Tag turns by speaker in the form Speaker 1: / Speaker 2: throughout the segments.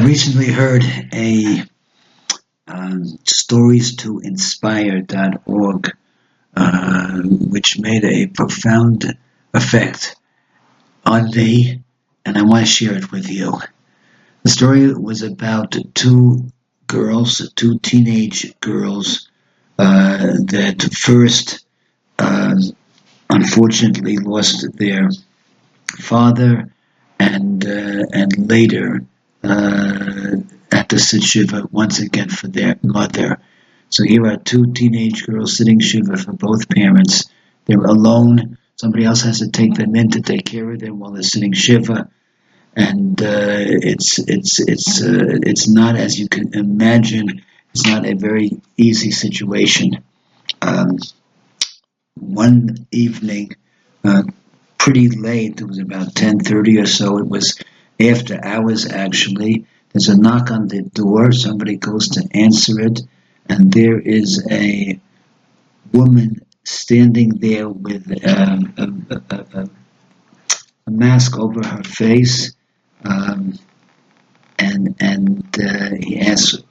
Speaker 1: I recently heard a um, stories to inspire.org, uh, which made a profound effect on me, and I want to share it with you. The story was about two girls, two teenage girls, uh, that first, uh, unfortunately, lost their father, and uh, and later uh, at the sit shiva once again for their mother. So here are two teenage girls sitting shiva for both parents. They're alone. Somebody else has to take them in to take care of them while they're sitting shiva, and uh, it's it's it's uh, it's not as you can imagine. It's not a very easy situation. Um, one evening, uh, pretty late. It was about ten thirty or so. It was after hours actually. There's a knock on the door. Somebody goes to answer it, and there is a woman standing there with um, a, a, a, a, mask over her face. Um, and and uh, he asks,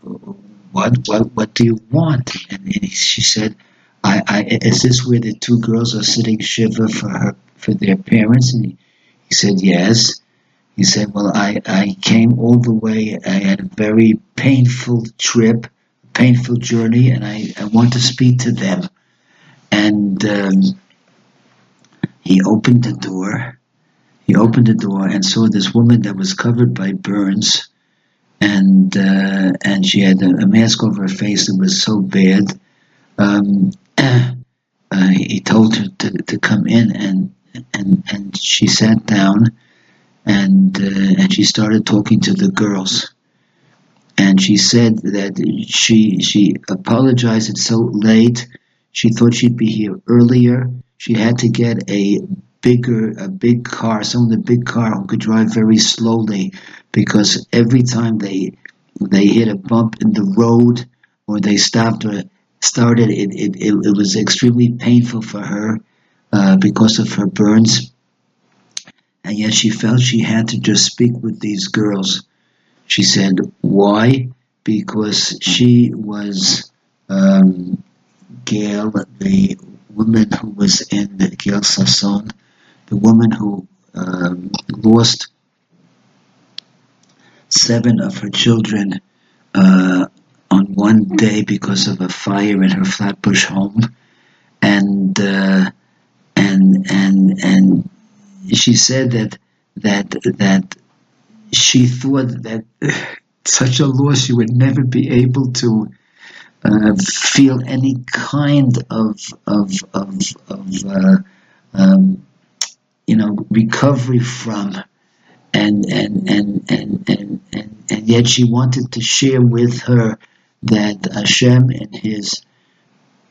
Speaker 1: "What what what do you want?" And, and he, she said, I, I, "Is this where the two girls are sitting shiva for her for their parents?" And he, he said, "Yes." He said, Well, I, I came all the way. I had a very painful trip, painful journey, and I, I want to speak to them. And um, he opened the door. He opened the door and saw this woman that was covered by burns, and uh, and she had a, a, mask over her face that was so bad. Um, uh, he told her to, to come in, and and and she sat down and uh, and she started talking to the girls. And she said that she she apologized it's so late. She thought she'd be here earlier. She had to get a bigger a big car someone a big car who could drive very slowly because every time they they hit a bump in the road or they stopped or started it it, it, it was extremely painful for her uh, because of her burns and yet she felt she had to just speak with these girls. She said, Why? Because she was um, Gayle, the woman who was in Gayle Sassoon, the woman who um, lost seven of her children uh, on one day because of a fire in her Flatbush home, and uh, and and and she said that that that she thought that such a loss she would never be able to uh, feel any kind of of of, of uh, um, you know recovery from. And and, and and and and and yet she wanted to share with her that Hashem and his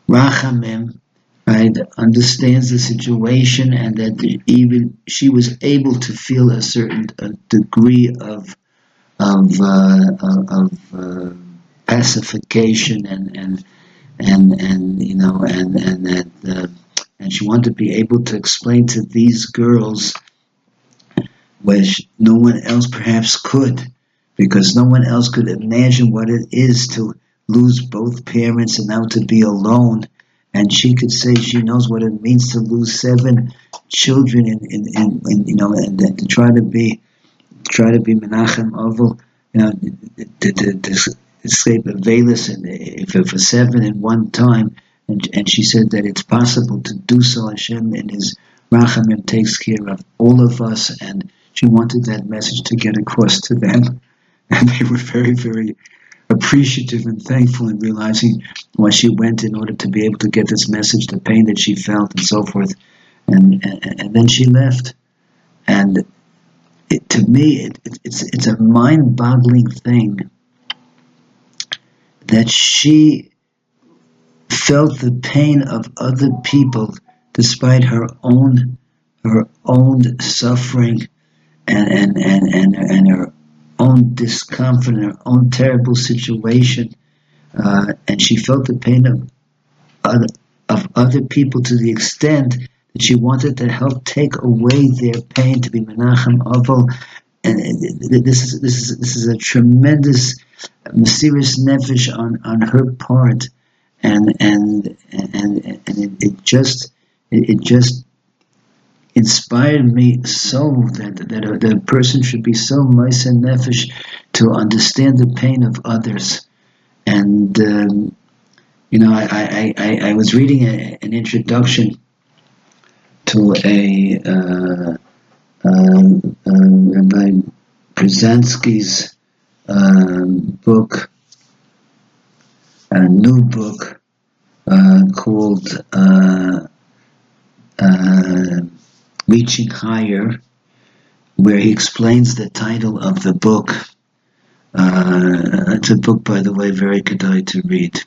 Speaker 1: Rachamim right, understands the situation and that even she was able to feel a certain a degree of of uh, of uh, pacification and and and and you know and and that uh, and she wanted to be able to explain to these girls which no one else perhaps could because no one else could imagine what it is to lose both parents and now to be alone and she could say she knows what it means to lose seven children and, you know and, and, to try to be try to be Menachem Oval, you know, to, to, to escape aveilus and for, for seven in one time. And, and she said that it's possible to do so. Hashem and His Rachamim takes care of all of us, and she wanted that message to get across to them, and they were very, very appreciative and thankful in realizing why she went in order to be able to get this message, the pain that she felt, and so forth. And and, and then she left. And it, to me, it, it, it's it's a mind-boggling thing that she felt the pain of other people despite her own her own suffering and and and and, and her own discomfort her own terrible situation, uh, and she felt the pain of other, of other people to the extent that she wanted to help take away their pain, to be Menachem Aval, and this is this is this is a tremendous mesiras nefesh on on her part, and and and and it, it just it, it, just inspired me so that that a, that a person should be so nice and nefesh to understand the pain of others, and um, you know I I, I, I was reading a, an introduction to a uh, um, um, Rabbi Brzezinski's book, a new book uh, called uh, uh, Reaching Higher, where he explains the title of the book. Uh, it's a book, by the way, very good to read.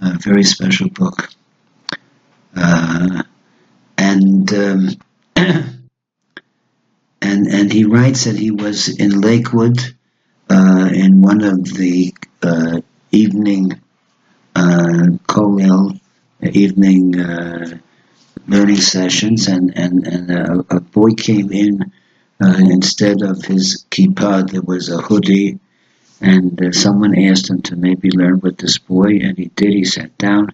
Speaker 1: A very special book. Uh, and um, and and he writes that he was in Lakewood uh, in one of the uh, evening uh, evening uh, learning sessions, and and and a, a boy came in. Uh, instead of his kippah, there was a hoodie, and uh, someone asked him to maybe learn with this boy, and he did. He sat down.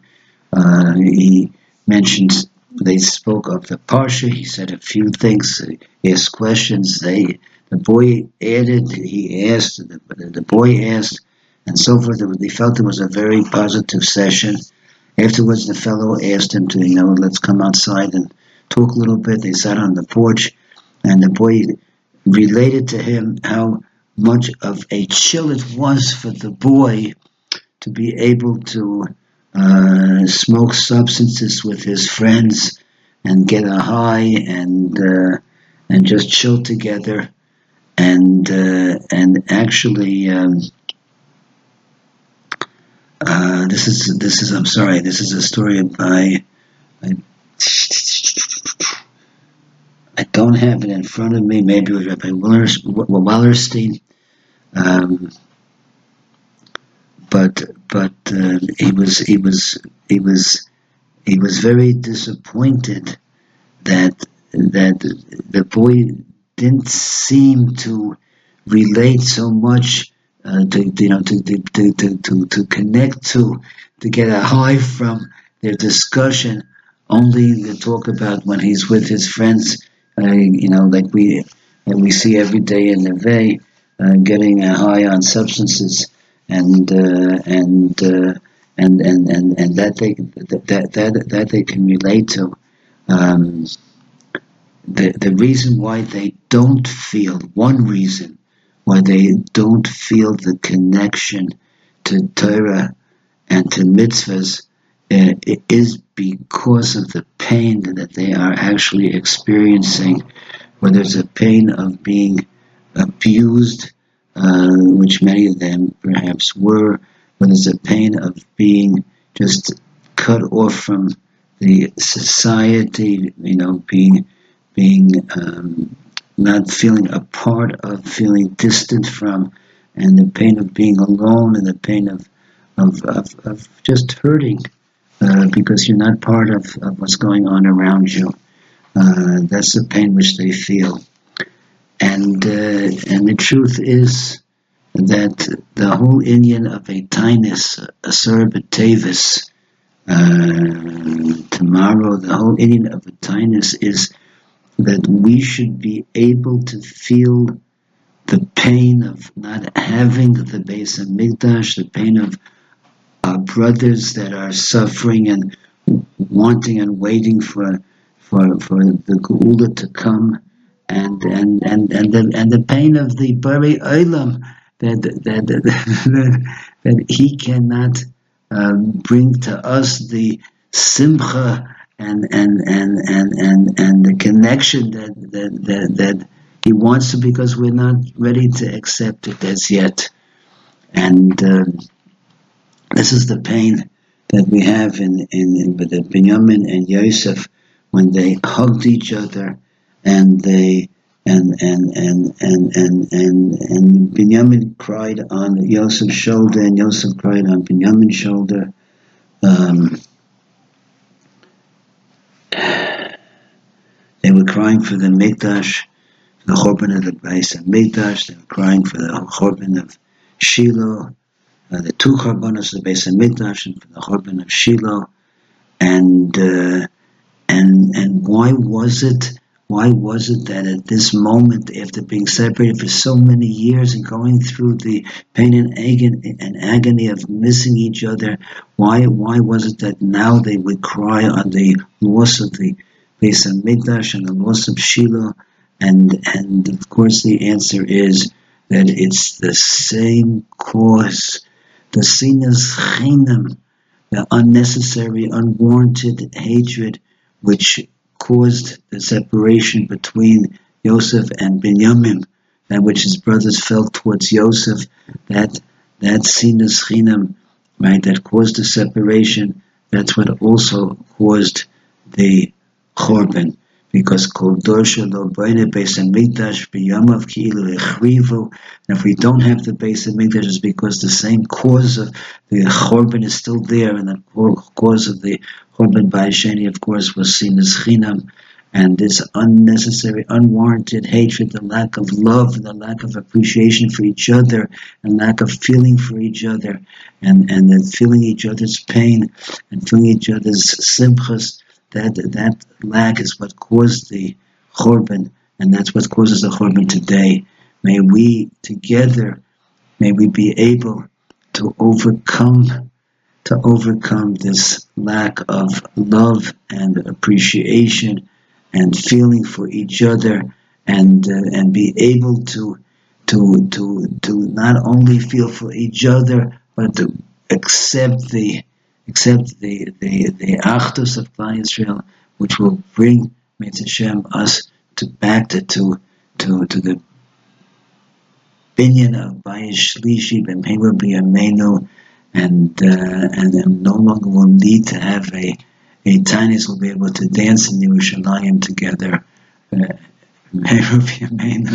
Speaker 1: Uh, he mentioned they spoke of the parsha. He said a few things. He asked questions. They the boy added. He asked. The, the boy asked, and so forth. They felt it was a very positive session. Afterwards, the fellow asked him to, you know, let's come outside and talk a little bit. They sat on the porch, and the boy related to him how much of a chill it was for the boy to be able to uh, smoke substances with his friends and get a high and uh, and just chill together and uh, and actually um, uh, this is this is I'm sorry this is a story by I, I don't have it in front of me. Maybe it was Rabbi Wallerstein. Um, but but uh, he was he was he was he was very disappointed that that the boy didn't seem to relate so much uh, to you know to to, to to to connect to to get a high from their discussion only to talk about when he's with his friends uh, you know like we we see every day in the Vay, uh, getting a high on substances and uh, and, uh, and and and and that they that that that they can relate to. Um, the the reason why they don't feel one reason why they don't feel the connection to Torah and to mitzvahs uh, is because of the pain that they are actually experiencing, whether it's a pain of being abused uh, which many of them perhaps were, when there's a pain of being just cut off from the society, you know, being being um, not feeling a part of, feeling distant from, and the pain of being alone, and the pain of of, of, of just hurting uh, because you're not part of, of what's going on around you. Uh, that's the pain which they feel. And uh, and the truth is that the whole inyan of a taanis, a uh, tomorrow, the whole inyan of a taanis is that we should be able to feel the pain of not having the Beis Hamikdash, the pain of our brothers that are suffering and wanting and waiting for for for the Geula to come, and and and and the and the pain of the Borei Olam that that that, that he cannot um, bring to us the simcha and and and and and, and the connection that, that that that he wants to because we're not ready to accept it as yet and um, this is the pain that we have in in, in with the Binyamin and Yosef when they hugged each other and they and and and and and and and Binyamin cried on Yosef's shoulder, and Yosef cried on Binyamin's shoulder. Um, they were crying for the Mikdash, the Chorban of the Beis Hamikdash. They were crying for the Chorban of Shiloh, uh, the two Chorbanos of the Beis Hamikdash, and for the Chorban of Shiloh. And uh, and and why was it? Why was it that at this moment, after being separated for so many years and going through the pain and agony, and agony of missing each other, why why was it that now they would cry on the loss of the Beis Hamikdash and the loss of Shiloh? And and of course the answer is that it's the same cause, the sinas chinam, the unnecessary, unwarranted hatred which caused the separation between Yosef and Binyamin, that which his brothers felt towards Yosef, that that sinas chinam, right, that caused the separation, that's what also caused the chorban because kol dorsha lo boine beis hamikdash biyamav ki'ilu echrivu. And if we don't have the beis hamikdash, it's because the same cause of the chorban is still there, and the cause of the chorban ba'asheni, of course, was sinas chinam. And this unnecessary, unwarranted hatred, the lack of love, the lack of appreciation for each other, and lack of feeling for each other, and, and then feeling each other's pain, and feeling each other's simchas, that that lack is what caused the chorban, and that's what causes the chorban today. May we together, may we be able to overcome to overcome this lack of love and appreciation and feeling for each other and uh, and be able to to to to not only feel for each other but to accept the accept the the the achdus of Klal Israel, which will bring Hashem us to back to to to, to the binyan of Bayis Shlishi B'Yameinu, and uh, and then no longer will need to have a a tinies will be able to dance in Yerushalayim together. Uh, Amen.